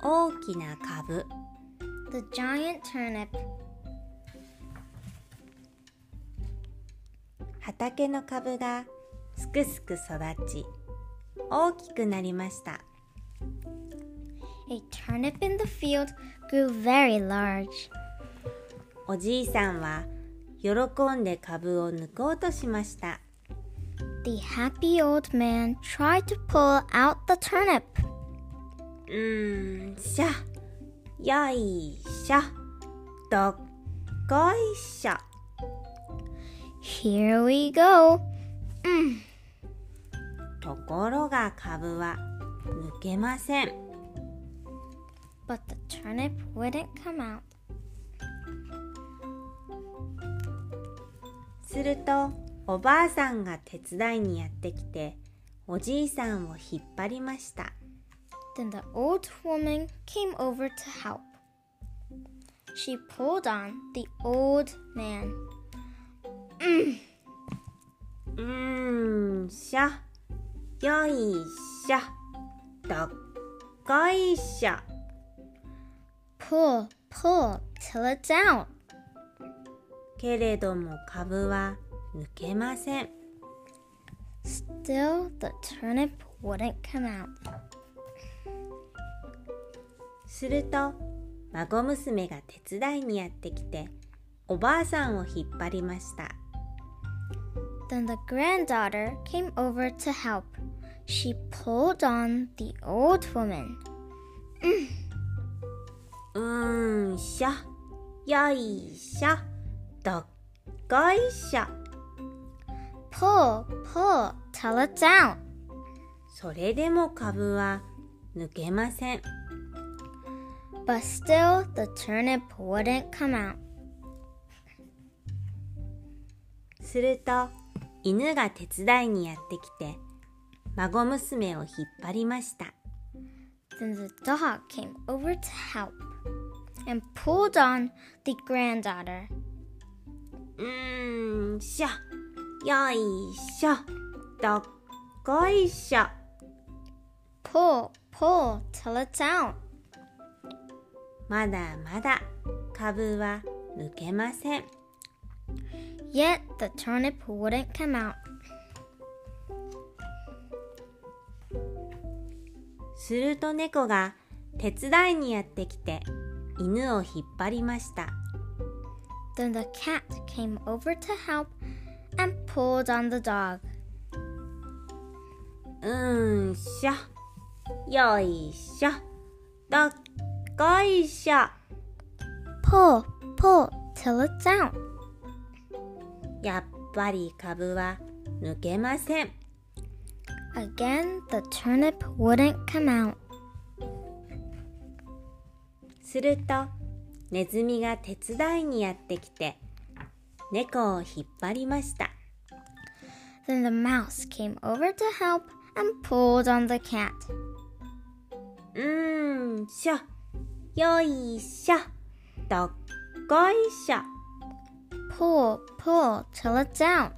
大きな株 The giant turnip. 畑の株がすくすく育ち大きくなりました A turnip in the field grew very large. おじいさんは喜んで株を抜こうとしました The happy old man tried to pull out the turnip. うーんしゃよいしょどっこいしょ Here we go. Mm. ところが株は抜けません But the turnip wouldn't come out. するとおばあさんが手伝いにやってきておじいさんを引っ張りました Then the old woman came over to help. She pulled on the old man. うーんしょよいしょどっこいしょ Pull, pull till it's out. けれども株は抜けません Still, the turnip wouldn't come out. すると孫娘が手伝いにやってきておばあさんを引っ張りました Then the granddaughter came over to help. She pulled on the old woman. うーんしょよいしょどっこいしょ Pull, pull till it's out. それでも株は抜けません But still, the turnip wouldn't come out. すると犬が手伝いにやってきて孫娘を引っ張りました Then the dog came over to help and pulled on the granddaughter. うーんしょよいしょどっこいしょ Pull, pull till it's out. まだまだ株は抜けません Yet the turnip wouldn't come out. すると猫が手伝いにやってきて犬を引っ張りました Then the cat came over to help and pulled on the dog. うーんしょよいしょどっこいしょ Pull, pull till it's out. やっぱり株は抜けません Again, the turnip wouldn't come out. するとネズミが手伝いにやってきて猫を引っ張りました Then the mouse came over to help and pulled on the cat. うーんしょよいしょどっこいしょ Pull, pull till it's out.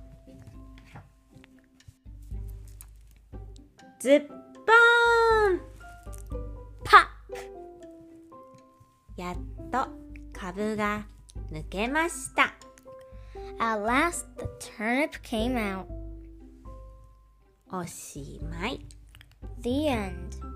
ズッポーン Pop! やっと株が抜けました At last, the turnip came out. おしまい The end.